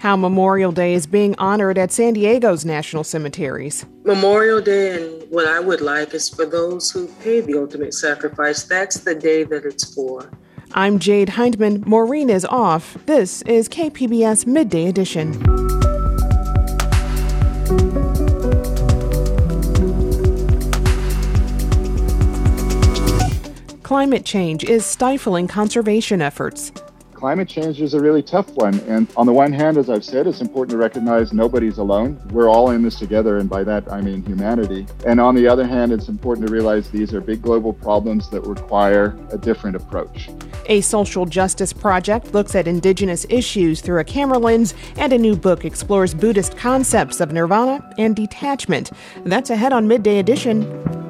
how Memorial Day is being honored at San Diego's national cemeteries. Memorial Day, and what I would like is for those who paid the ultimate sacrifice, that's the day that it's for. I'm Jade Hindman. Maureen is off. This is KPBS Midday Edition. Climate change is stifling conservation efforts climate change is a really tough one. And on the one hand, as I've said, it's important to recognize nobody's alone. We're all in this together, and by that I mean humanity. And on the other hand, it's important to realize these are big global problems that require a different approach. A social justice project looks at indigenous issues through a camera lens, and a new book explores Buddhist concepts of nirvana and detachment. That's ahead on Midday Edition.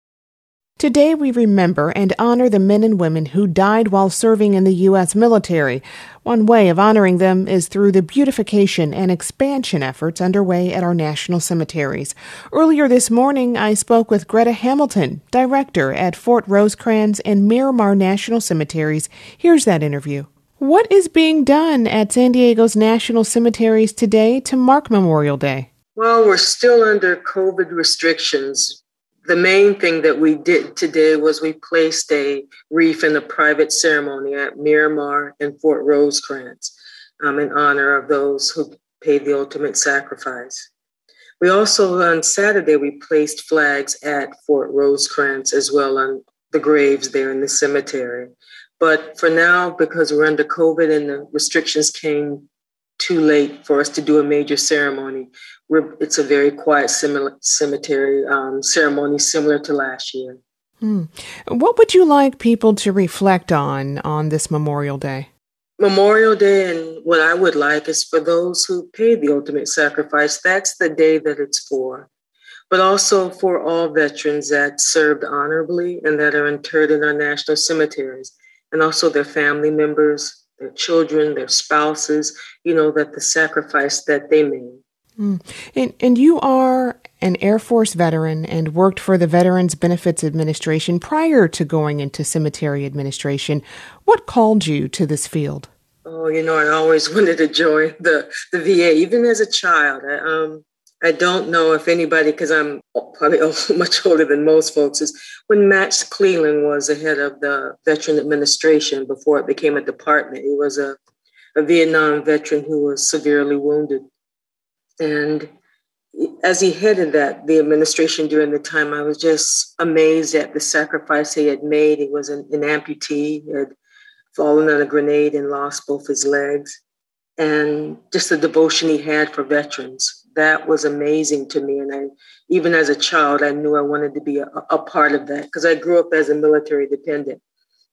Today, we remember and honor the men and women who died while serving in the U.S. military. One way of honoring them is through the beautification and expansion efforts underway at our national cemeteries. Earlier this morning, I spoke with Greta Hamilton, director at Fort Rosecrans and Miramar National Cemeteries. Here's that interview. What is being done at San Diego's national cemeteries today to mark Memorial Day? Well, we're still under COVID restrictions, the main thing that we did today was we placed a wreath in a private ceremony at Miramar and Fort Rosecrans um, in honor of those who paid the ultimate sacrifice. We also, on Saturday, we placed flags at Fort Rosecrans as well on the graves there in the cemetery. But for now, because we're under COVID and the restrictions came too late for us to do a major ceremony, it's a very quiet similar, cemetery um, ceremony similar to last year. Hmm. What would you like people to reflect on on this Memorial Day? Memorial Day, and what I would like is for those who paid the ultimate sacrifice, that's the day that it's for. But also for all veterans that served honorably and that are interred in our national cemeteries, and also their family members, their children, their spouses, you know, that the sacrifice that they made. Mm. And, and you are an Air Force veteran and worked for the Veterans Benefits Administration prior to going into cemetery administration. What called you to this field? Oh, you know, I always wanted to join the, the VA, even as a child. I, um, I don't know if anybody, because I'm probably much older than most folks, is when Max Cleland was the head of the Veteran Administration before it became a department. He was a, a Vietnam veteran who was severely wounded and as he headed that, the administration during the time, I was just amazed at the sacrifice he had made. He was an, an amputee, he had fallen on a grenade and lost both his legs. And just the devotion he had for veterans. That was amazing to me. And I, even as a child, I knew I wanted to be a, a part of that because I grew up as a military dependent.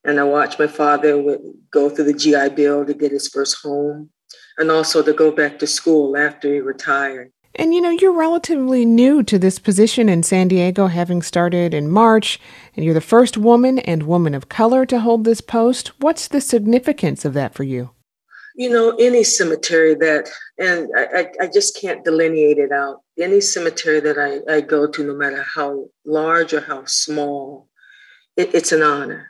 And I watched my father go through the GI Bill to get his first home and also to go back to school after he retired. And you know, you're relatively new to this position in San Diego, having started in March, and you're the first woman and woman of color to hold this post. What's the significance of that for you? You know, any cemetery that, and I, I just can't delineate it out. Any cemetery that I, I go to, no matter how large or how small, it, it's an honor.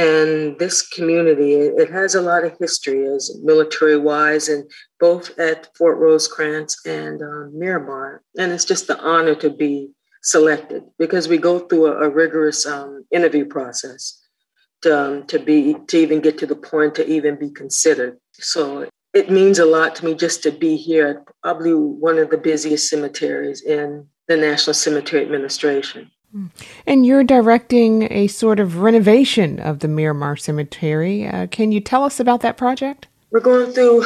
And this community, it has a lot of history as military wise, and both at Fort Rosecrans and um, Miramar. And it's just the honor to be selected because we go through a, a rigorous um, interview process to, um, to be to even get to the point to even be considered. So it means a lot to me just to be here at probably one of the busiest cemeteries in the National Cemetery Administration. And you're directing a sort of renovation of the Miramar Cemetery. Uh, can you tell us about that project? We're going through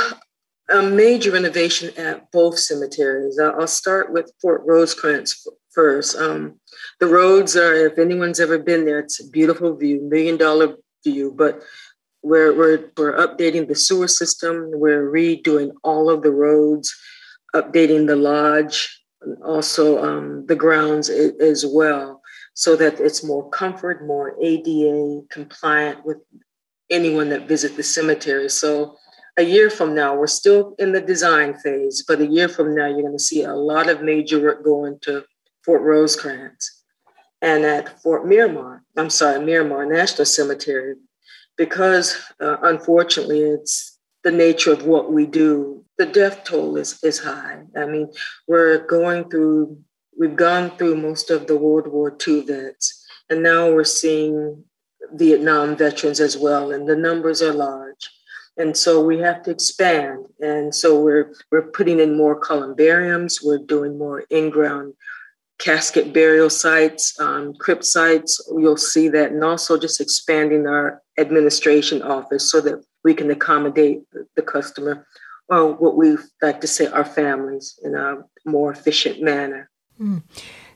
a major renovation at both cemeteries. I'll start with Fort Rosecrans first. Um, the roads are, if anyone's ever been there, it's a beautiful view, million dollar view, but we're, we're, we're updating the sewer system, we're redoing all of the roads, updating the lodge, also um, the grounds as well, so that it's more comfort, more ADA compliant with anyone that visit the cemetery. So a year from now, we're still in the design phase, but a year from now, you're going to see a lot of major work going to Fort Rosecrans and at Fort Miramar. I'm sorry, Miramar National Cemetery, because uh, unfortunately, it's the nature of what we do. The death toll is, is high. I mean, we're going through, we've gone through most of the World War II vets, and now we're seeing Vietnam veterans as well, and the numbers are large. And so we have to expand and so we're we're putting in more columbariums we're doing more in-ground casket burial sites um, crypt sites you'll see that and also just expanding our administration office so that we can accommodate the customer or what we like to say our families in a more efficient manner mm.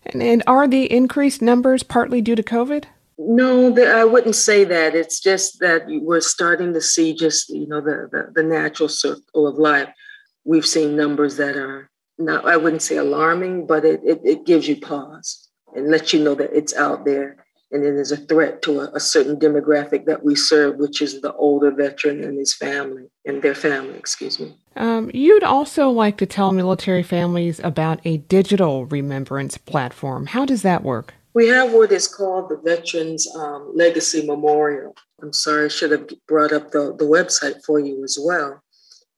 and, and are the increased numbers partly due to covid no, I wouldn't say that. It's just that we're starting to see just you know the, the, the natural circle of life. We've seen numbers that are not I wouldn't say alarming, but it, it, it gives you pause and lets you know that it's out there and it is a threat to a, a, certain demographic that we serve, which is the older veteran and his family and their family, excuse me. Um, you'd also like to tell military families about a digital remembrance platform. How does that work? We have what is called the Veterans um, Legacy Memorial. I'm sorry, I should have brought up the, the website for you as well.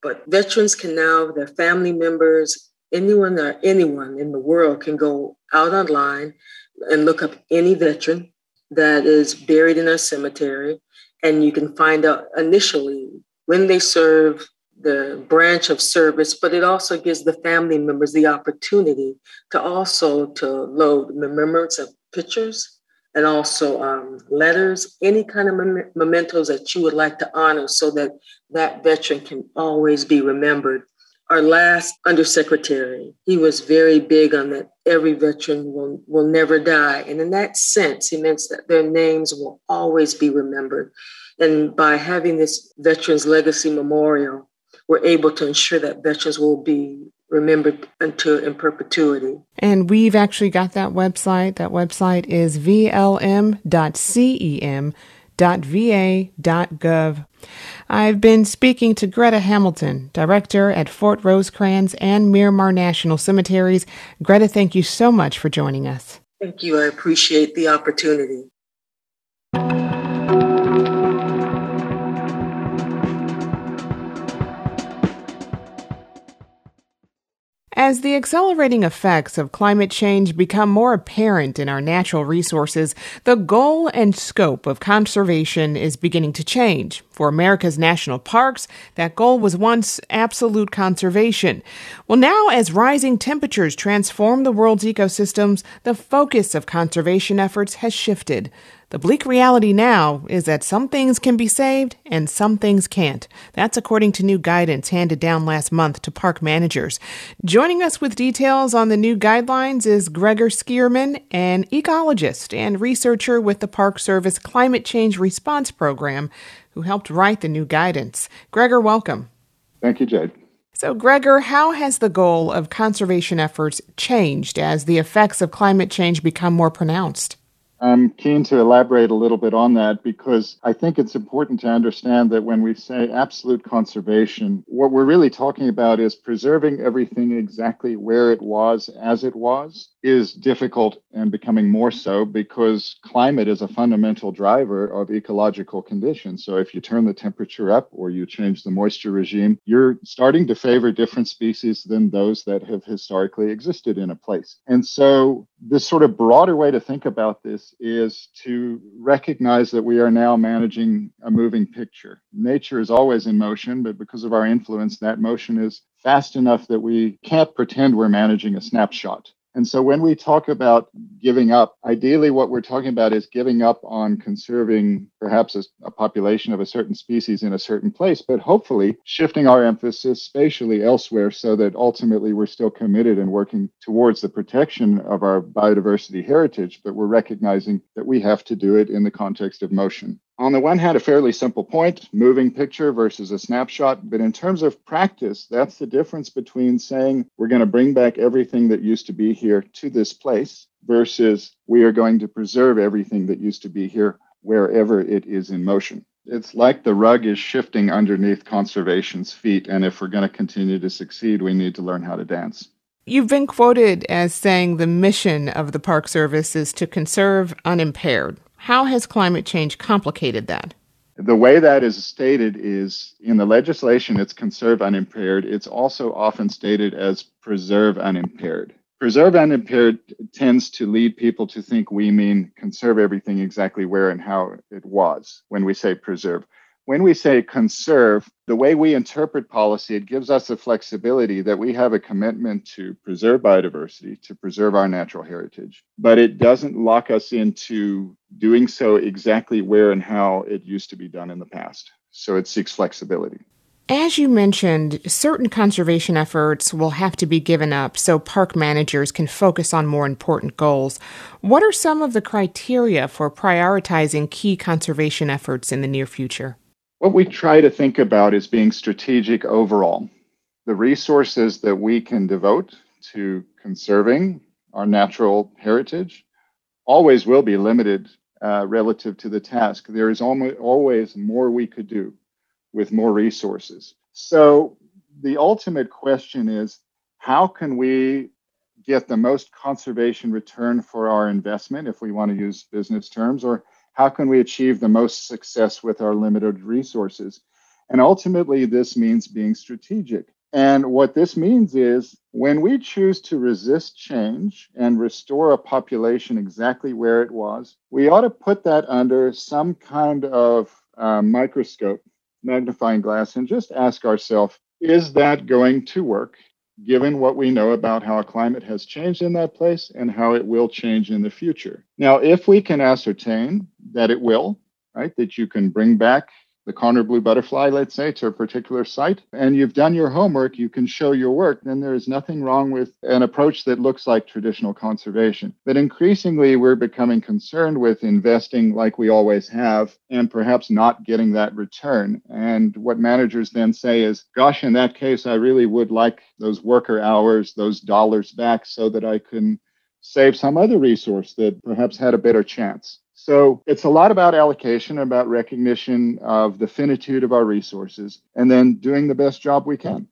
But veterans can now, their family members, anyone or anyone in the world can go out online and look up any veteran that is buried in a cemetery. And you can find out initially when they serve the branch of service, but it also gives the family members the opportunity to also to load remembrance of pictures and also um, letters, any kind of mem- mementos that you would like to honor so that that veteran can always be remembered. Our last undersecretary, he was very big on that every veteran will, will never die. And in that sense, he meant that their names will always be remembered. And by having this Veterans Legacy Memorial, we're able to ensure that veterans will be remembered until in perpetuity. And we've actually got that website. That website is vlm.cem.va.gov. I've been speaking to Greta Hamilton, director at Fort Rosecrans and Miramar National Cemeteries. Greta, thank you so much for joining us. Thank you. I appreciate the opportunity. As the accelerating effects of climate change become more apparent in our natural resources, the goal and scope of conservation is beginning to change. For America's national parks, that goal was once absolute conservation. Well, now, as rising temperatures transform the world's ecosystems, the focus of conservation efforts has shifted. The bleak reality now is that some things can be saved and some things can't. That's according to new guidance handed down last month to park managers. Joining us with details on the new guidelines is Gregor Schuurman, an ecologist and researcher with the Park Service Climate Change Response Program, who helped write the new guidance. Gregor, welcome. Thank you, Jade. So, Gregor, how has the goal of conservation efforts changed as the effects of climate change become more pronounced? I'm keen to elaborate a little bit on that because I think it's important to understand that when we say absolute conservation, what we're really talking about is preserving everything exactly where it was as it was is difficult and becoming more so because climate is a fundamental driver of ecological conditions. So if you turn the temperature up or you change the moisture regime, you're starting to favor different species than those that have historically existed in a place. And so this sort of broader way to think about this is to recognize that we are now managing a moving picture. Nature is always in motion, but because of our influence, that motion is fast enough that we can't pretend we're managing a snapshot. And so when we talk about giving up, ideally what we're talking about is giving up on conserving perhaps a, a, population of a certain species in a certain place, but hopefully shifting our emphasis spatially elsewhere so that ultimately we're still committed and working towards the protection of our biodiversity heritage, but we're recognizing that we have to do it in the context of motion. On the one hand, a fairly simple point, moving picture versus a snapshot. But in terms of practice, that's the difference between saying we're going to bring back everything that used to be here to this place versus we are going to preserve everything that used to be here wherever it is in motion. It's like the rug is shifting underneath conservation's feet. And if we're going to continue to succeed, we need to learn how to dance. You've been quoted as saying the mission of the Park Service is to conserve unimpaired. How has climate change complicated that? The way that is stated is in the legislation, it's conserve unimpaired. It's also often stated as preserve unimpaired. Preserve unimpaired tends to lead people to think we mean conserve everything exactly where and how it was when we say preserve. When we say conserve, the way we interpret policy, it gives us the flexibility that we have a commitment to preserve biodiversity, to preserve our natural heritage, but it doesn't lock us into doing so exactly where and how it used to be done in the past. So it seeks flexibility. As you mentioned, certain conservation efforts will have to be given up so park managers can focus on more important goals. What are some of the criteria for prioritizing key conservation efforts in the near future? What we try to think about is being strategic overall. The resources that we can devote to conserving our natural heritage always will be limited uh, relative to the task. There is almost always more we could do with more resources. So the ultimate question is how can we get the most conservation return for our investment, if we want to use business terms, or how can we achieve the most success with our limited resources? And ultimately, this means being strategic. And what this means is when we choose to resist change and restore a population exactly where it was, we ought to put that under some kind of uh, microscope magnifying glass and just ask ourselves is that going to work given what we know about how climate has changed in that place and how it will change in the future? Now, if we can ascertain that it will, right, that you can bring back the Karner blue butterfly, let's say, to a particular site, and you've done your homework, you can show your work, then there is nothing wrong with an approach that looks like traditional conservation. But increasingly, we're becoming concerned with investing like we always have and perhaps not getting that return. And what managers then say is, gosh, in that case, I really would like those worker hours, those dollars back so that I can save some other resource that perhaps had a better chance. So it's a lot about allocation, about recognition of the finitude of our resources, and then doing the best job we can.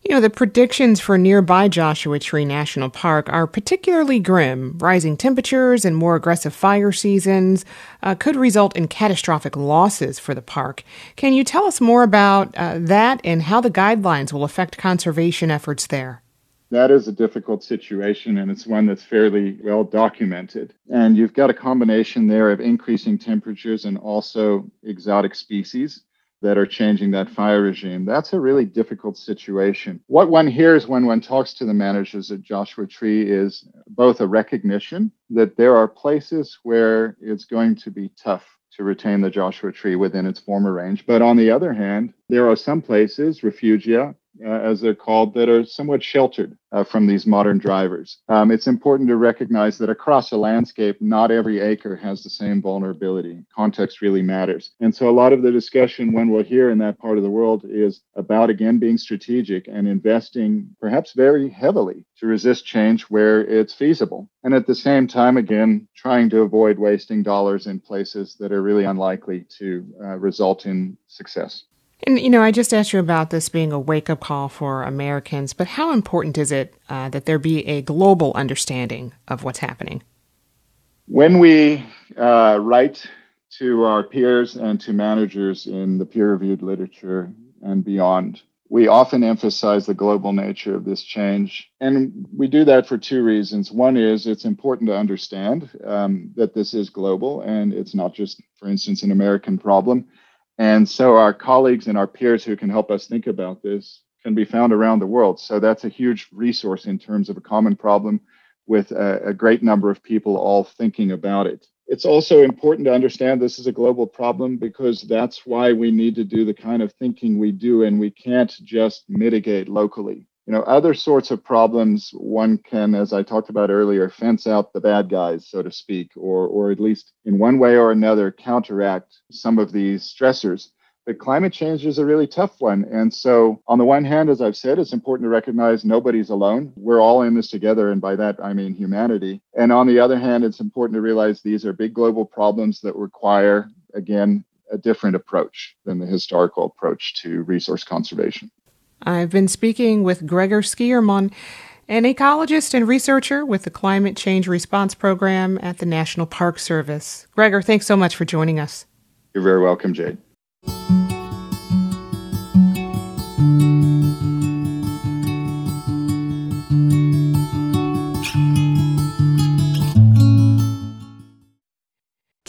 You know, the predictions for nearby Joshua Tree National Park are particularly grim. Rising temperatures and more aggressive fire seasons uh, could result in catastrophic losses for the park. Can you tell us more about uh, that and how the guidelines will affect conservation efforts there? That is a difficult situation and it's one that's fairly well documented. And you've got a combination there of increasing temperatures and also exotic species that are changing that fire regime. That's a really difficult situation. What one hears when one talks to the managers at Joshua Tree is both a recognition that there are places where it's going to be tough to retain the Joshua tree within its former range. But on the other hand, there are some places, refugia, uh, as they're called, that are somewhat sheltered uh, from these modern drivers. Um, it's important to recognize that across a landscape, not every acre has the same vulnerability. Context really matters. And so a lot of the discussion when we're here in that part of the world is about, again, being strategic and investing perhaps very heavily to resist change where it's feasible. And at the same time, again, trying to avoid wasting dollars in places that are really unlikely to uh, result in success. And, you know, I just asked you about this being a wake up call for Americans, but how important is it uh, that there be a global understanding of what's happening? When we uh, write to our peers and to managers in the peer reviewed literature and beyond, we often emphasize the global nature of this change. And we do that for two reasons. One is it's important to understand um, that this is global and it's not just, for instance, an American problem. And so our colleagues and our peers who can help us think about this can be found around the world. So that's a huge resource in terms of a common problem with a, a, great number of people all thinking about it. It's also important to understand this is a global problem because that's why we need to do the kind of thinking we do, and we can't just mitigate locally. You know, other sorts of problems, one can, as I talked about earlier, fence out the bad guys, so to speak, or, or at least in one way or another counteract some of these stressors. But climate change is a really tough one. And so, on the one hand, as I've said, it's important to recognize nobody's alone. We're all in this together. And by that, I mean humanity. And on the other hand, it's important to realize these are big global problems that require, again, a different approach than the historical approach to resource conservation. I've been speaking with Gregor Schuurman, an ecologist and researcher with the Climate Change Response Program at the National Park Service. Gregor, thanks so much for joining us. You're very welcome, Jade.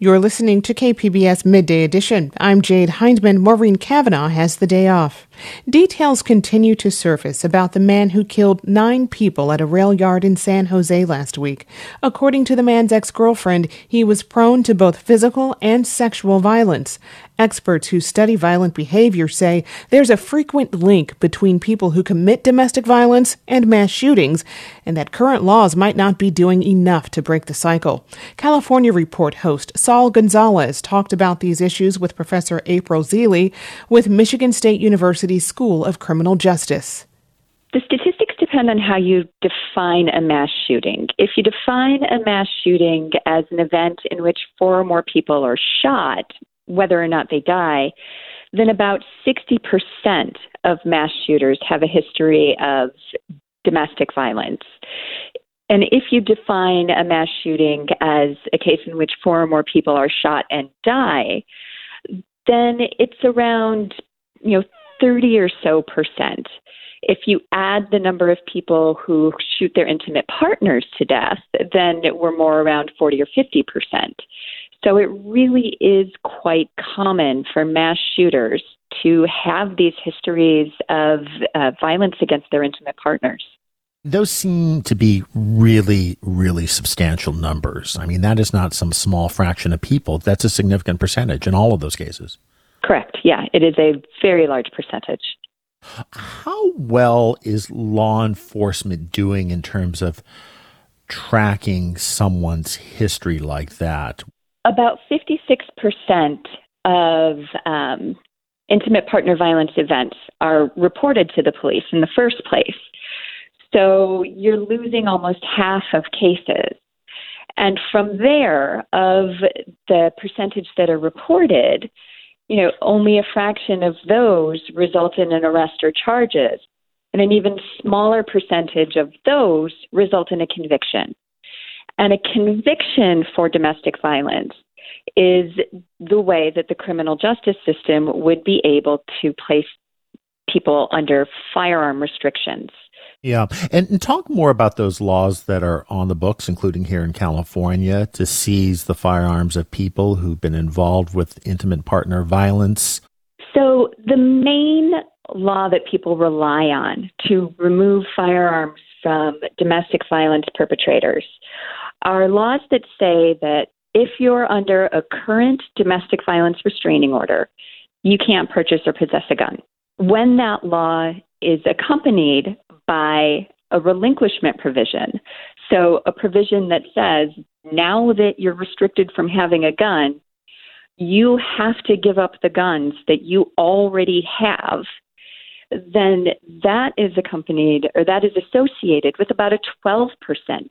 You're listening to KPBS Midday Edition. I'm Jade Hindman. Maureen Cavanaugh has the day off. Details continue to surface about the man who killed nine people at a rail yard in San Jose last week. According to the man's ex girlfriend, he was prone to both physical and sexual violence. Experts who study violent behavior say there's a frequent link between people who commit domestic violence and mass shootings, and that current laws might not be doing enough to break the cycle. California Report host Saul Gonzalez talked about these issues with Professor April Zeoli with Michigan State University School of Criminal Justice. The statistics depend on how you define a mass shooting. If you define a mass shooting as an event in which four or more people are shot, whether or not they die, then about 60% of mass shooters have a history of domestic violence. And if you define a mass shooting as a case in which four or more people are shot and die, then it's around, you know, 30 or so percent. If you add the number of people who shoot their intimate partners to death, then we're more around 40 or 50 percent. So it really is quite common for mass shooters to have these histories of uh, violence against their intimate partners. Those seem to be really, really substantial numbers. I mean, that is not some small fraction of people. That's a significant percentage in all of those cases. Correct. Yeah, it is a very large percentage. How well is law enforcement doing in terms of tracking someone's history like that? About 56% of um, intimate partner violence events are reported to the police in the first place. So you're losing almost half of cases. And from there, of the percentage that are reported, you know, only a fraction of those result in an arrest or charges. And an even smaller percentage of those result in a conviction. And a conviction for domestic violence is the way that the criminal justice system would be able to place people under firearm restrictions. Yeah. And, and, talk more about those laws that are on the books, including here in California, to seize the firearms of people who've been involved with intimate partner violence. So, the main law that people rely on to remove firearms from domestic violence perpetrators are laws that say that if you're under a current domestic violence restraining order, you can't purchase or possess a gun. When that law is accompanied by a relinquishment provision. So, a provision that says now that you're restricted from having a gun, you have to give up the guns that you already have. Then that is accompanied or that is associated with about a 12%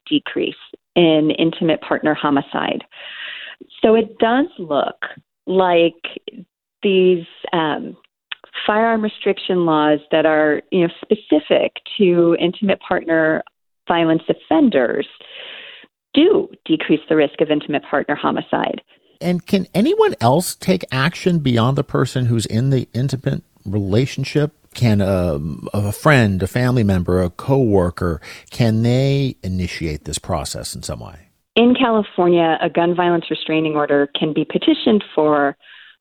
decrease in intimate partner homicide. So it does look like these um, firearm restriction laws that are you know specific to intimate partner violence offenders do decrease the risk of intimate partner homicide. And can anyone else take action beyond the person who's in the intimate relationship? Can a, a friend, a family member, a coworker, can they initiate this process in some way? In California, a gun violence restraining order can be petitioned for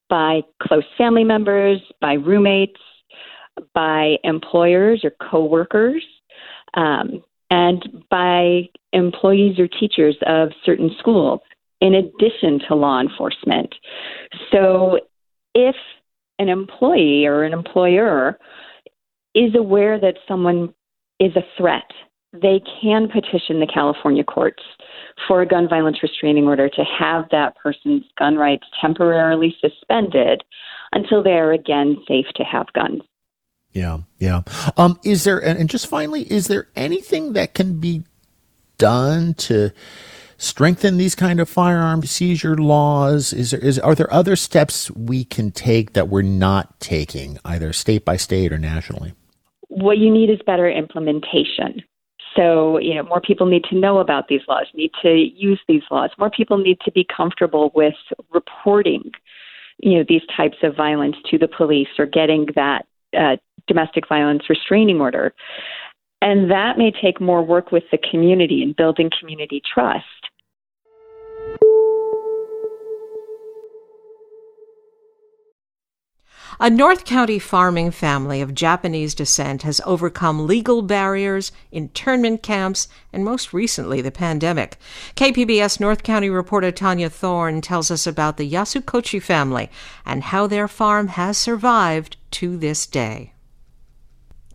by close family members, by roommates, by employers or coworkers, um, and by employees or teachers of certain schools, in addition to law enforcement. So, if an employee or an employer is aware that someone is a threat, they can petition the California courts for a gun violence restraining order to have that person's gun rights temporarily suspended until they are again safe to have guns. Yeah, yeah. Um, is there, and just finally, is there anything that can be done to strengthen these kind of firearm seizure laws? Is there, is, are there other steps we can take that we're not taking, either state by state or nationally? What you need is better implementation. So, you know, more people need to know about these laws, need to use these laws. More people need to be comfortable with reporting, you know, these types of violence to the police or getting that uh, domestic violence restraining order. And that may take more work with the community and building community trust. A North County farming family of Japanese descent has overcome legal barriers, internment camps, and most recently the pandemic. KPBS North County reporter Tania Thorne tells us about the Yasukochi family and how their farm has survived to this day.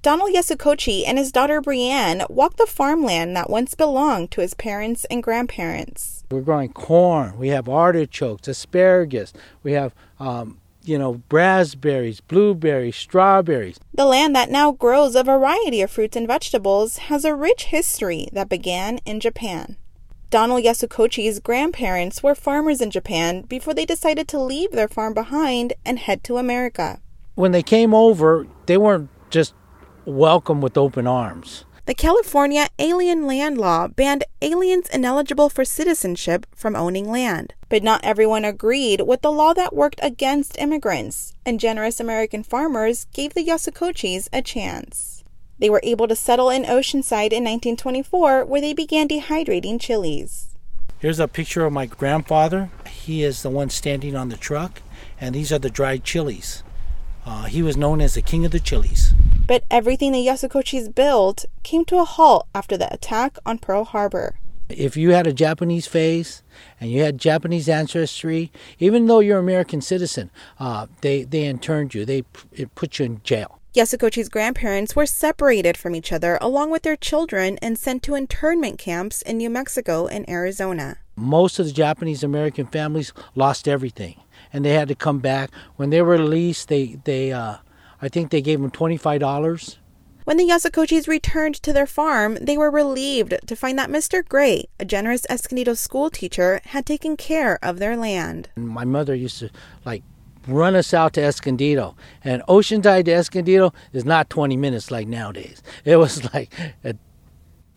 Donald Yasukochi and his daughter Brienne walk the farmland that once belonged to his parents and grandparents. We're growing corn, we have artichokes, asparagus, we have um, you know, raspberries, blueberries, strawberries. The land that now grows a variety of fruits and vegetables has a rich history that began in Japan. Donald Yasukochi's grandparents were farmers in Japan before they decided to leave their farm behind and head to America. When they came over, they weren't just welcomed with open arms. The California Alien Land Law banned aliens ineligible for citizenship from owning land. But not everyone agreed with the law that worked against immigrants, and generous American farmers gave the Yasukochis a chance. They were able to settle in Oceanside in 1924, where they began dehydrating chilies. Here's a picture of my grandfather. He is the one standing on the truck, and these are the dried chilies. Uh, he was known as the king of the chilies. But everything the Yasukochis built came to a halt after the attack on Pearl Harbor. If you had a Japanese face and you had Japanese ancestry, even though you're an American citizen, uh, they, they interned you. They put you in jail. Yasukochi's grandparents were separated from each other along with their children and sent to internment camps in New Mexico and Arizona. Most of the Japanese American families lost everything and they had to come back. When they were released, they, they uh, I think they gave them $25. When the Yasukochis returned to their farm, they were relieved to find that Mr. Gray, a generous Escondido school teacher, had taken care of their land. My mother used to like run us out to Escondido. And Oceanside to Escondido is not 20 minutes like nowadays. It was like a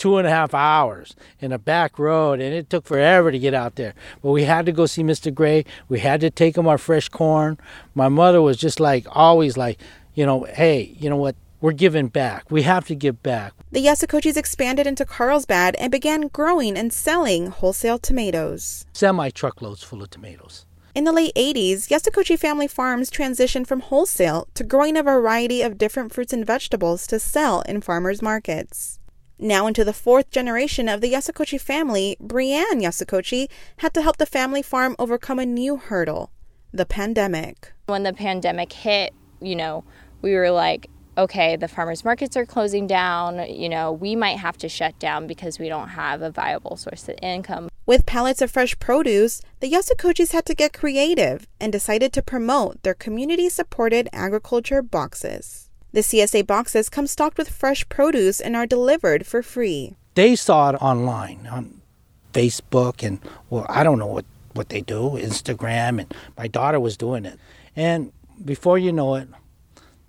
two and a half hours in a back road, and it took forever to get out there. But we had to go see Mr. Gray. We had to take him our fresh corn. My mother was just like always like, you know, hey, you know what? We're giving back. We have to give back. The Yasukochis expanded into Carlsbad and began growing and selling wholesale tomatoes. Semi truckloads full of tomatoes. In the late 80s, Yasukochi family farms transitioned from wholesale to growing a variety of different fruits and vegetables to sell in farmers markets. Now into the fourth generation of the Yasukochi family, Brienne Yasukochi had to help the family farm overcome a new hurdle the pandemic. When the pandemic hit, you know, we were like, okay, the farmers markets are closing down. You know, we might have to shut down because we don't have a viable source of income. With pallets of fresh produce, the Yasukochis had to get creative and decided to promote their community supported agriculture boxes. The CSA boxes come stocked with fresh produce and are delivered for free. They saw it online on Facebook and well, I don't know what what they do, Instagram, and my daughter was doing it. And before you know it,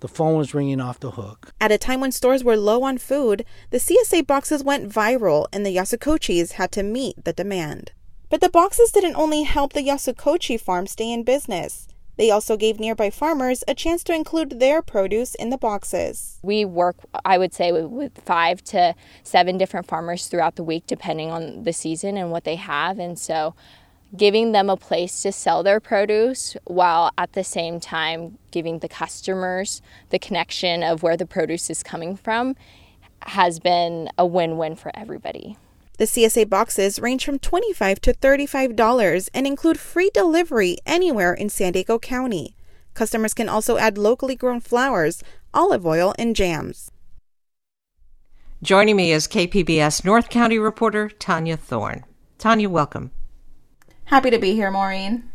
the phone was ringing off the hook. At a time when stores were low on food, the CSA boxes went viral and the Yasukochis had to meet the demand. But the boxes didn't only help the Yasukochi farm stay in business. They also gave nearby farmers a chance to include their produce in the boxes. We work, I would say, with five to seven different farmers throughout the week, depending on the season and what they have. And so giving them a place to sell their produce while at the same time giving the customers the connection of where the produce is coming from has been a win win for everybody. The CSA boxes range from 25 to $35 and include free delivery anywhere in San Diego County. Customers can also add locally grown flowers, olive oil, and jams. Joining me is KPBS North County reporter Tania Thorne. Tania, welcome. Happy to be here, Maureen.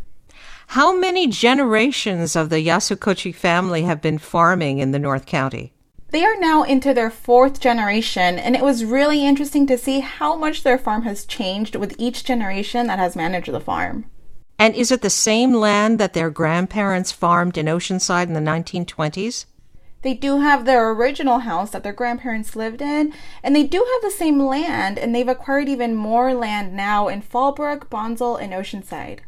How many generations of the Yasukochi family have been farming in the North County? They are now into their fourth generation, and it was really interesting to see how much their farm has changed with each generation that has managed the farm. And is it the same land that their grandparents farmed in Oceanside in the 1920s? They do have their original house that their grandparents lived in, and they do have the same land, and they've acquired even more land now in Fallbrook, Bonsall, and Oceanside.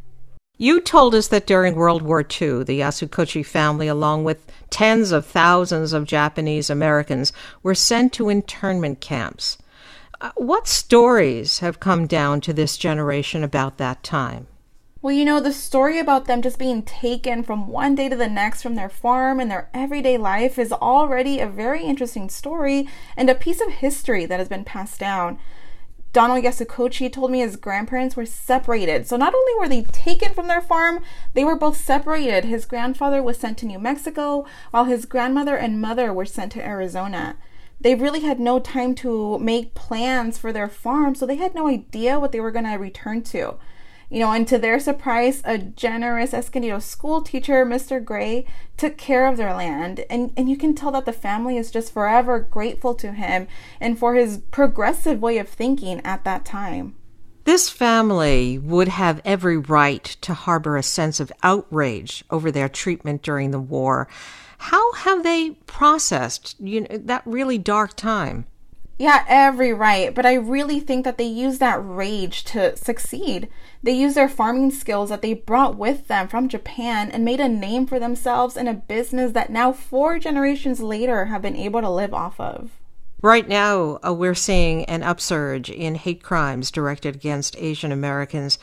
You told us that during World War II, the Yasukochi family, along with tens of thousands of Japanese Americans, were sent to internment camps. Uh, what stories have come down to this generation about that time? Well, you know, the story about them just being taken from one day to the next from their farm and their everyday life is already a very interesting story and a piece of history that has been passed down. Donald Yasukochi told me his grandparents were separated. So not only were they taken from their farm, they were both separated. His grandfather was sent to New Mexico, while his grandmother and mother were sent to Arizona. They really had no time to make plans for their farm, so they had no idea what they were going to return to. You know, and to their surprise, a generous Escondido school teacher, Mr. Gray, took care of their land. And, and you can tell that the family is just forever grateful to him and for his progressive way of thinking at that time. This family would have every right to harbor a sense of outrage over their treatment during the war. How have they processed you know, that really dark time? Yeah, every right. But I really think that they use that rage to succeed. They used their farming skills that they brought with them from Japan and made a name for themselves in a business that now, four generations later, have been able to live off of. Right now, uh, we're seeing an upsurge in hate crimes directed against Asian Americans.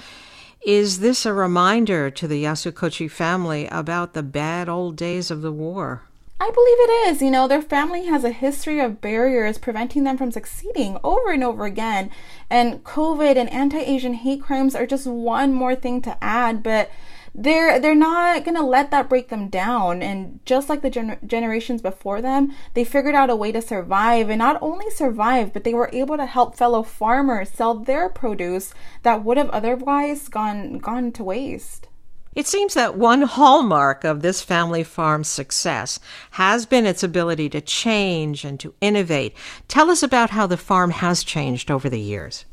Is this a reminder to the Yasukochi family about the bad old days of the war? I believe it is. You know, their family has a history of barriers preventing them from succeeding over and over again. And COVID and anti Asian hate crimes are just one more thing to add, but they're they're not going to let that break them down and just like the gener- generations before them they figured out a way to survive and not only survive but they were able to help fellow farmers sell their produce that would have otherwise gone gone to waste it seems that one hallmark of this family farm's success has been its ability to change and to innovate. Tell us about how the farm has changed over the years.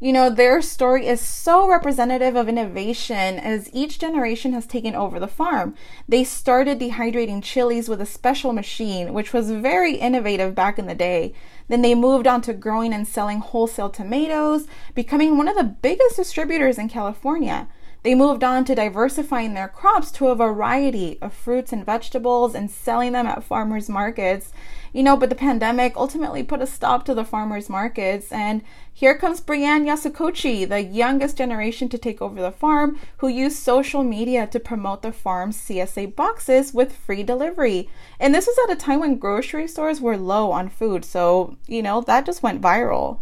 You know, their story is so representative of innovation as each generation has taken over the farm. They started dehydrating chilies with a special machine, which was very innovative back in the day. Then they moved on to growing and selling wholesale tomatoes, becoming one of the biggest distributors in California. They moved on to diversifying their crops to a variety of fruits and vegetables and selling them at farmers markets. You know, but the pandemic ultimately put a stop to the farmers markets. And here comes Brianne Yasukochi, the youngest generation to take over the farm, who used social media to promote the farm's CSA boxes with free delivery. And this was at a time when grocery stores were low on food. So, you know, that just went viral.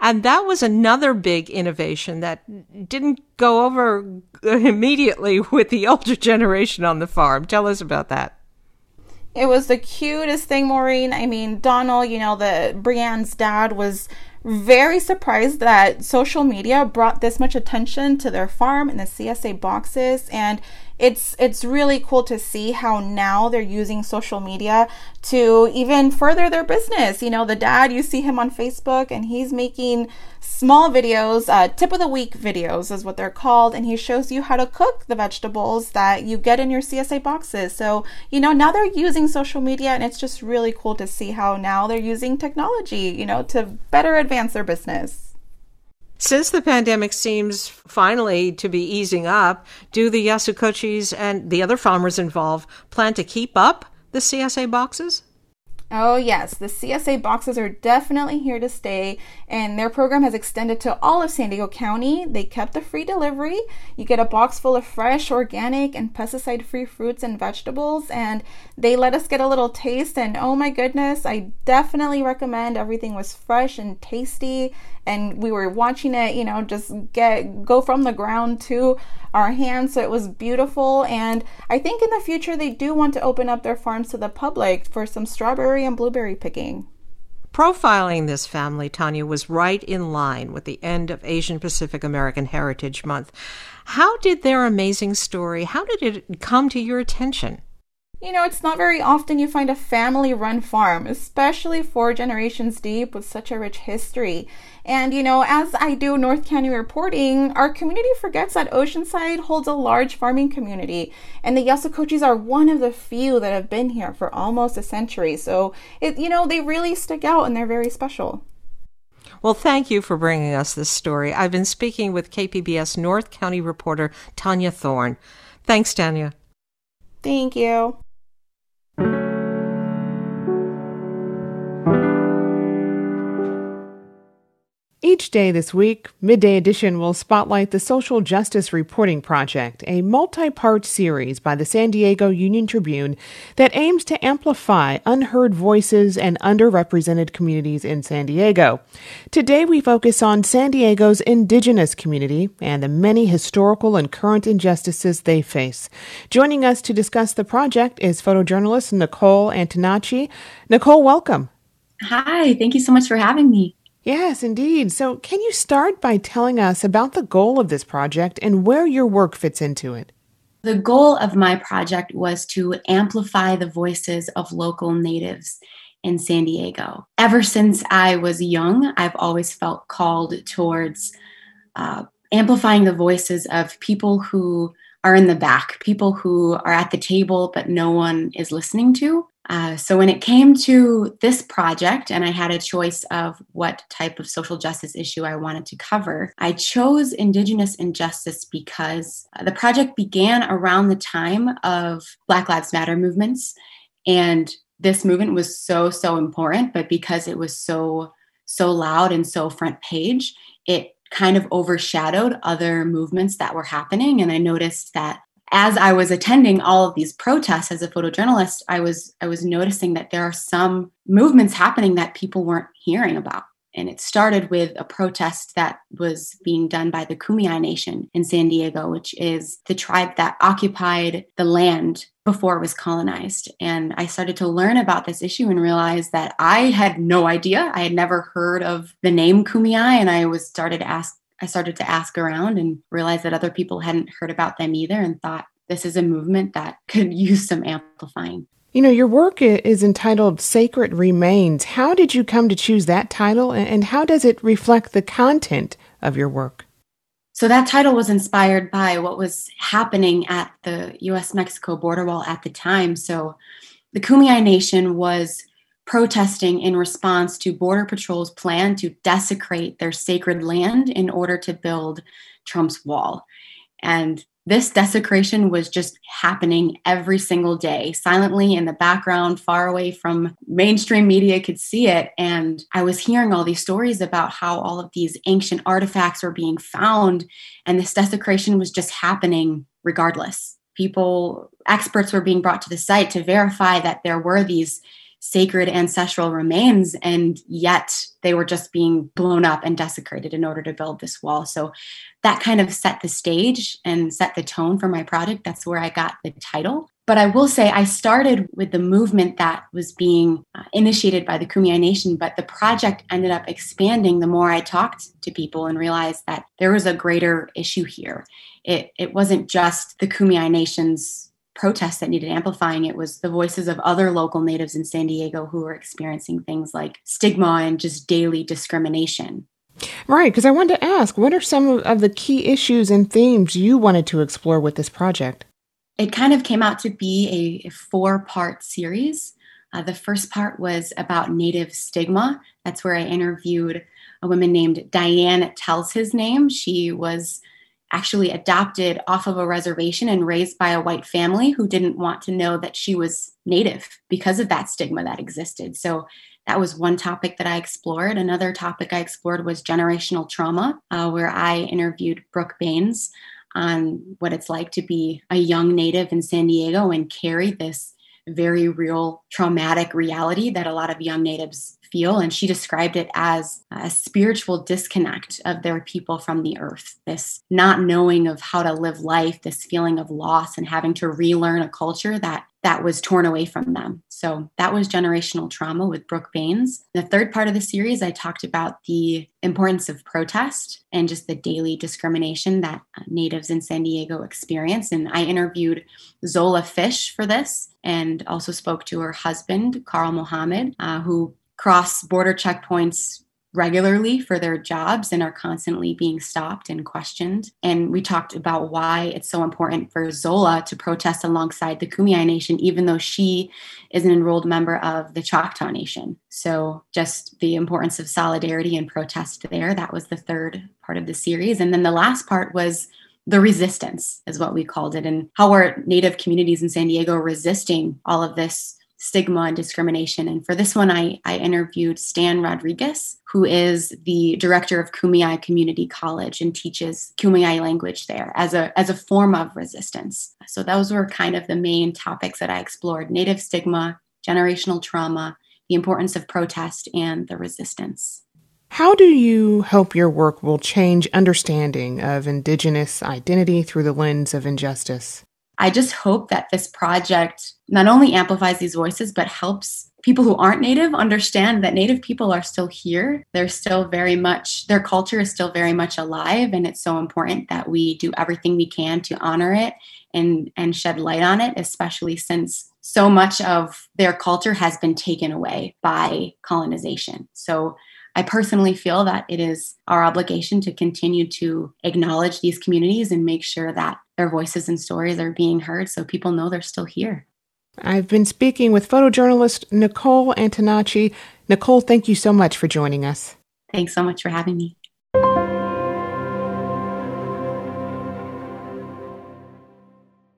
And that was another big innovation that didn't go over immediately with the older generation on the farm. Tell us about that. It was the cutest thing, Maureen. I mean, Donald, you know, the Brianne's dad was very surprised that social media brought this much attention to their farm and the CSA boxes and it's it's really cool to see how now they're using social media to even further their business. You know, the dad, you see him on Facebook and he's making small videos, uh, tip of the week videos is what they're called, and he shows you how to cook the vegetables that you get in your CSA boxes. So, you know, now they're using social media and it's just really cool to see how now they're using technology, you know, to better advance their business. Since the pandemic seems finally to be easing up, do the Yasukochis and the other farmers involved plan to keep up the CSA boxes? Oh, yes. The CSA boxes are definitely here to stay, and their program has extended to all of San Diego County. They kept the free delivery. You get a box full of fresh, organic, and pesticide free fruits and vegetables, and they let us get a little taste. And oh my goodness, I definitely recommend everything was fresh and tasty and we were watching it, you know, just get go from the ground to our hands. So it was beautiful. And I think in the future they do want to open up their farms to the public for some strawberry and blueberry picking. Profiling this family, Tania, was right in line with the end of Asian Pacific American Heritage Month. How did their amazing story, how did it come to your attention? You know, it's not very often you find a family run farm, especially four generations deep with such a rich history. And, you know, as I do North County reporting, our community forgets that Oceanside holds a large farming community. And the Yasukochis are one of the few that have been here for almost a century. So, it, you know, they really stick out and they're very special. Well, thank you for bringing us this story. I've been speaking with KPBS North County reporter Tania Thorne. Thanks, Tania. Thank you. Each day this week, Midday Edition will spotlight the Social Justice Reporting Project, a multi part series by the San Diego Union Tribune that aims to amplify unheard voices and underrepresented communities in San Diego. Today, we focus on San Diego's indigenous community and the many historical and current injustices they face. Joining us to discuss the project is photojournalist Nicole Antonacci. Nicole, welcome. Hi, thank you so much for having me. Yes, indeed. So, can you start by telling us about the goal of this project and where your work fits into it? The goal of my project was to amplify the voices of local natives in San Diego. Ever since I was young, I've always felt called towards uh, amplifying the voices of people who are in the back, people who are at the table but no one is listening to. Uh, so when it came to this project and I had a choice of what type of social justice issue I wanted to cover, I chose Indigenous injustice because the project began around the time of Black Lives Matter movements. And this movement was so, so important, but because it was so, so loud and so front page, it kind of overshadowed other movements that were happening. And I noticed that as I was attending all of these protests as a photojournalist, I was I was noticing that there are some movements happening that people weren't hearing about. And it started with a protest that was being done by the Kumeyaay Nation in San Diego, which is the tribe that occupied the land before it was colonized. And I started to learn about this issue and realized that I had no idea. I had never heard of the name Kumeyaay, and I was started to ask I started to ask around and realized that other people hadn't heard about them either and thought this is a movement that could use some amplifying. You know, your work is entitled Sacred Remains. How did you come to choose that title and how does it reflect the content of your work? So, that title was inspired by what was happening at the US Mexico border wall at the time. So, the Kumeyaay Nation was protesting in response to Border Patrol's plan to desecrate their sacred land in order to build Trump's wall. And this desecration was just happening every single day, silently in the background, far away from mainstream media could see it. And I was hearing all these stories about how all of these ancient artifacts were being found, and this desecration was just happening regardless. People, experts were being brought to the site to verify that there were these sacred ancestral remains and yet they were just being blown up and desecrated in order to build this wall. So that kind of set the stage and set the tone for my project. That's where i got the title. But i will say i started with the movement that was being uh, initiated by the kumeyaay nation but the project ended up expanding the more i talked to people and realized that there was a greater issue here. It, it wasn't just the kumeyaay nation's protests that needed amplifying. It was the voices of other local natives in San Diego who were experiencing things like stigma and just daily discrimination. Right, because I wanted to ask what are some of the key issues and themes you wanted to explore with this project? It kind of came out to be a, four part series. Uh, the first part was about Native stigma. That's where I interviewed a woman named Diane Tells His Name. She was actually adopted off of a reservation and raised by a white family who didn't want to know that she was native because of that stigma that existed. So that was one topic that I explored. Another topic I explored was generational trauma, uh, where I interviewed Brooke Baines on what it's like to be a young native in San Diego and carry this very real traumatic reality that a lot of young natives feel. And she described it as a spiritual disconnect of their people from the earth, this not knowing of how to live life, this feeling of loss and having to relearn a culture that that was torn away from them. So that was generational trauma with Brooke Baines. The third part of the series, I talked about the importance of protest and just the daily discrimination that natives in San Diego experience. And I interviewed Zola Fish for this and also spoke to her husband, Carl Mohammed, uh, who cross border checkpoints regularly for their jobs and are constantly being stopped and questioned. And we talked about why it's so important for Zola to protest alongside the Kumeyaay Nation, even though she is an enrolled member of the Choctaw Nation. So, just the importance of solidarity and protest there. That was the third part of the series. And then the last part was the resistance, is what we called it, and how are Native communities in San Diego resisting all of this stigma and discrimination. And for this one, I, I interviewed Stan Rodriguez, who is the director of Kumeyaay Community College and teaches Kumeyaay language there as a, as a form of resistance. So those were kind of the main topics that I explored Native stigma, generational trauma, the importance of protest, and the resistance. How do you hope your work will change understanding of Indigenous identity through the lens of injustice? I just hope that this project not only amplifies these voices, but helps people who aren't Native understand that Native people are still here. They're still very much, their culture is still very much alive. And it's so important that we do everything we can to honor it and, and shed light on it, especially since so much of their culture has been taken away by colonization. So I personally feel that it is our obligation to continue to acknowledge these communities and make sure that their voices and stories are being heard so people know they're still here. I've been speaking with photojournalist Nicole Antonacci. Nicole, thank you so much for joining us. Thanks so much for having me.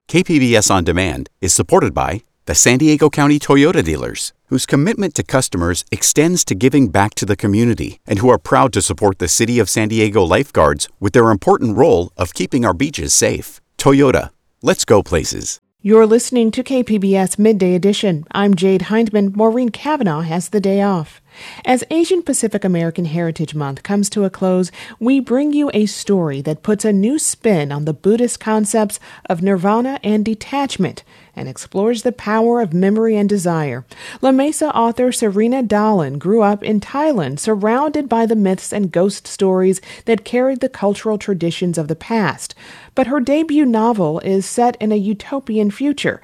KPBS On Demand is supported by the San Diego County Toyota dealers, whose commitment to customers extends to giving back to the community and who are proud to support the City of San Diego lifeguards with their important role of keeping our beaches safe. Toyota, let's go places. You're listening to KPBS Midday Edition. I'm Jade Hindman. Maureen Cavanaugh has the day off. As Asian Pacific American Heritage Month comes to a close, we bring you a story that puts a new spin on the Buddhist concepts of nirvana and detachment and explores the power of memory and desire. La Mesa author Sarina Dahlan grew up in Thailand, surrounded by the myths and ghost stories that carried the cultural traditions of the past. But her debut novel is set in a utopian future.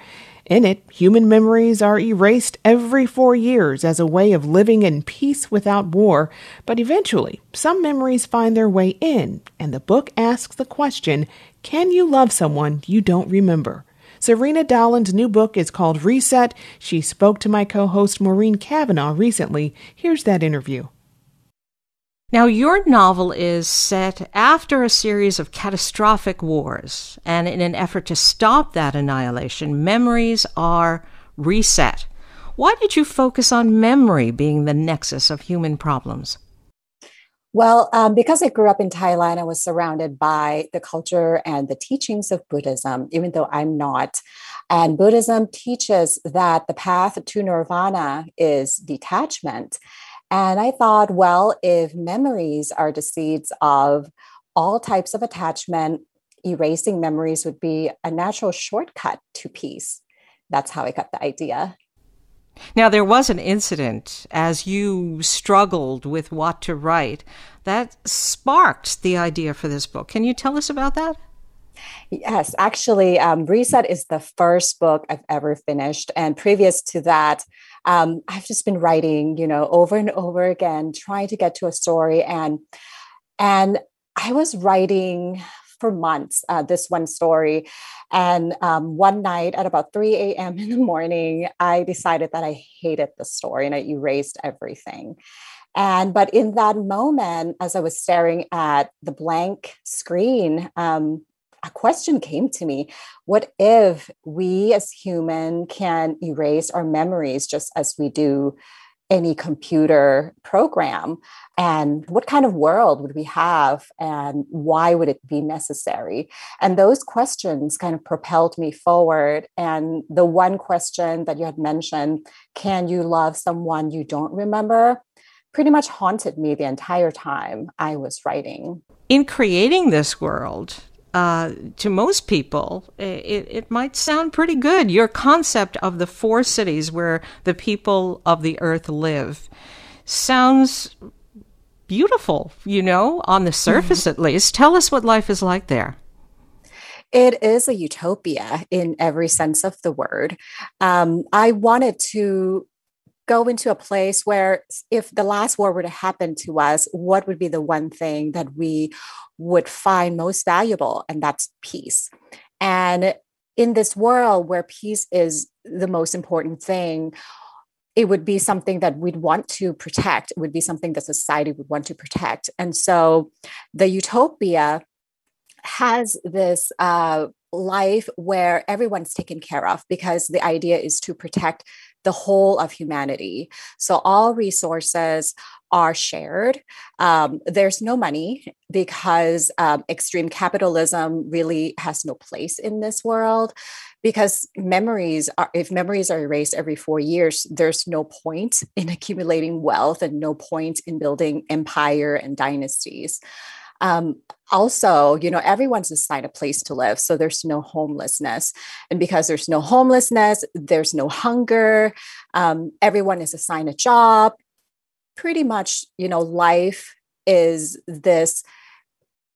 In it, human memories are erased every four years as a way of living in peace without war, but eventually, some memories find their way in, and the book asks the question Can you love someone you don't remember? Sarina Dahlan's new book is called Reset. She spoke to my co host Maureen Cavanaugh recently. Here's that interview. Now, your novel is set after a series of catastrophic wars, and in an effort to stop that annihilation, memories are reset. Why did you focus on memory being the nexus of human problems? Well, um, because I grew up in Thailand, I was surrounded by the culture and the teachings of Buddhism, even though I'm not. And Buddhism teaches that the path to nirvana is detachment. And I thought, well, if memories are the seeds of all types of attachment, erasing memories would be a natural shortcut to peace. That's how I got the idea. Now, there was an incident as you struggled with what to write that sparked the idea for this book. Can you tell us about that? Yes, actually, um, Reset is the first book I've ever finished. And previous to that, um, I've just been writing, you know, over and over again, trying to get to a story. And and I was writing for months uh, this one story. And um, one night at about 3 a.m. in the morning, I decided that I hated the story and I erased everything. And but in that moment, as I was staring at the blank screen, um, a question came to me. What if we as human can erase our memories just as we do any computer program? And what kind of world would we have and why would it be necessary? And those questions kind of propelled me forward. And the one question that you had mentioned can you love someone you don't remember? pretty much haunted me the entire time i was writing. In creating this world uh, to most people, it, it might sound pretty good. Your concept of the four cities where the people of the earth live sounds beautiful, you know, on the surface mm-hmm. at least. Tell us what life is like there. It is a utopia in every sense of the word. Um, I wanted to go into a place where if the last war were to happen to us, what would be the one thing that we would find most valuable? And that's peace. And in this world where peace is the most important thing, it would be something that we'd want to protect. It would be something that society would want to protect. And so the utopia has this uh, life where everyone's taken care of because the idea is to protect the whole of humanity. So all resources are shared. Um, there's no money because um, extreme capitalism really has no place in this world. Because memories are, if memories are erased every four years, there's no point in accumulating wealth and no point in building empire and dynasties. Um, also, you know, everyone's assigned a place to live. So there's no homelessness. And because there's no homelessness, there's no hunger. Um, everyone is assigned a job. Pretty much, you know, life is this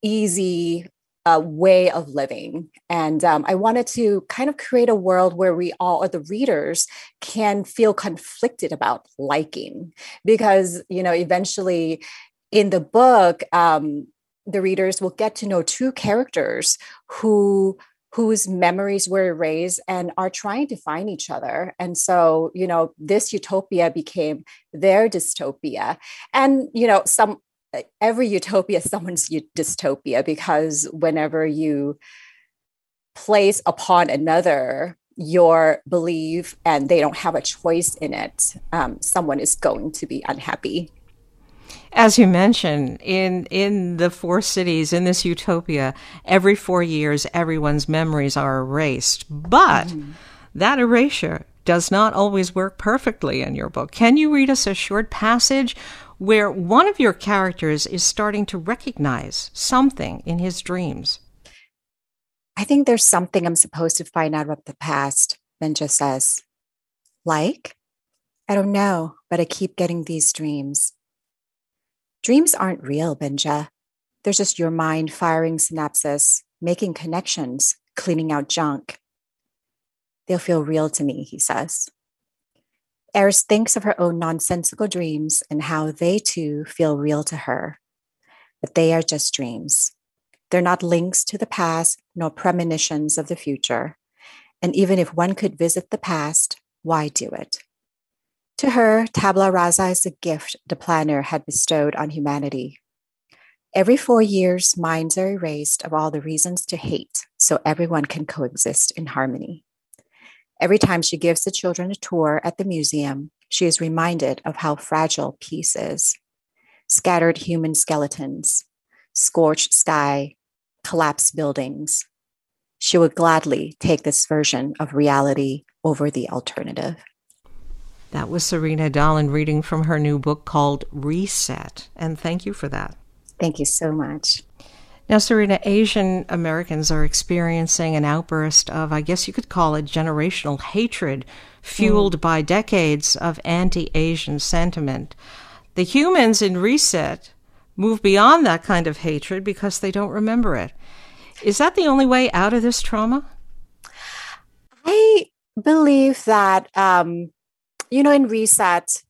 easy uh, way of living. And um, I wanted to kind of create a world where we all, or the readers, can feel conflicted about liking. Because, you know, eventually in the book, um, the readers will get to know two characters who whose memories were erased and are trying to find each other. And so you know this utopia became their dystopia. And you know some every utopia is someone's dystopia because whenever you place upon another your belief and they don't have a choice in it um, someone is going to be unhappy as you mentioned, in in the four cities in this utopia, every four years, everyone's memories are erased. But mm-hmm. that erasure does not always work perfectly in your book. Can you read us a short passage where one of your characters is starting to recognize something in his dreams? I think there's something I'm supposed to find out about the past, Benja says. Like? I don't know, but I keep getting these dreams. Dreams aren't real, Benja. They're just your mind firing synapses, making connections, cleaning out junk. They'll feel real to me, he says. Eris thinks of her own nonsensical dreams and how they too feel real to her. But they are just dreams. They're not links to the past nor premonitions of the future. And even if one could visit the past, why do it? To her, tabula rasa is a gift the planner had bestowed on humanity. Every four years, minds are erased of all the reasons to hate so everyone can coexist in harmony. Every time she gives the children a tour at the museum, she is reminded of how fragile peace is. Scattered human skeletons, scorched sky, collapsed buildings. She would gladly take this version of reality over the alternative. That was Sarina Dahlan reading from her new book called Reset. And thank you for that. Thank you so much. Now, Sarina, Asian Americans are experiencing an outburst of, I guess you could call it generational hatred, fueled mm. by decades of anti Asian sentiment. The humans in Reset move beyond that kind of hatred because they don't remember it. Is that the only way out of this trauma? I believe that um, you know, in reset,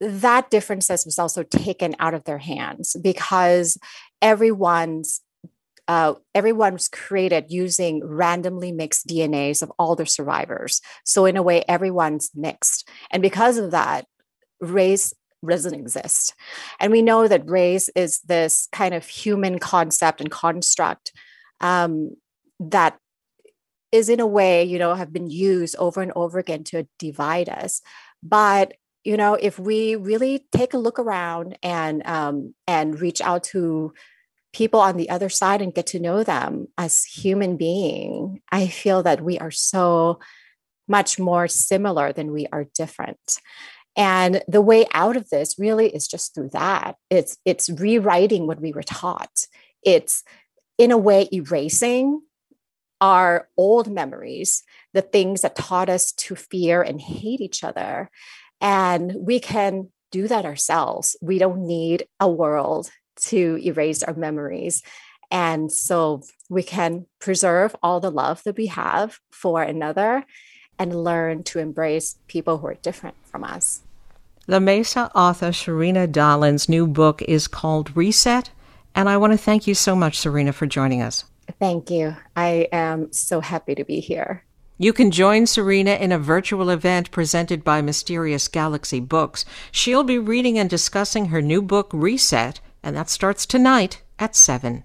that differences was also taken out of their hands because everyone's uh, everyone was created using randomly mixed DNAs of all the survivors. So in a way, everyone's mixed, and because of that, race doesn't exist. And we know that race is this kind of human concept and construct um, that is in a way, you know, have been used over and over again to divide us. But you know, if we really take a look around and um, and reach out to people on the other side and get to know them as human being, I feel that we are so much more similar than we are different. And the way out of this really is just through that. It's it's rewriting what we were taught. It's in a way erasing our old memories, the things that taught us to fear and hate each other. And we can do that ourselves. We don't need a world to erase our memories. And so we can preserve all the love that we have for another and learn to embrace people who are different from us. La Mesa author Sarina Dahlan's new book is called Reset. And I want to thank you so much, Sarina, for joining us. Thank you. I am so happy to be here. You can join Sarina in a virtual event presented by Mysterious Galaxy Books. She'll be reading and discussing her new book, Reset, and that starts tonight at 7.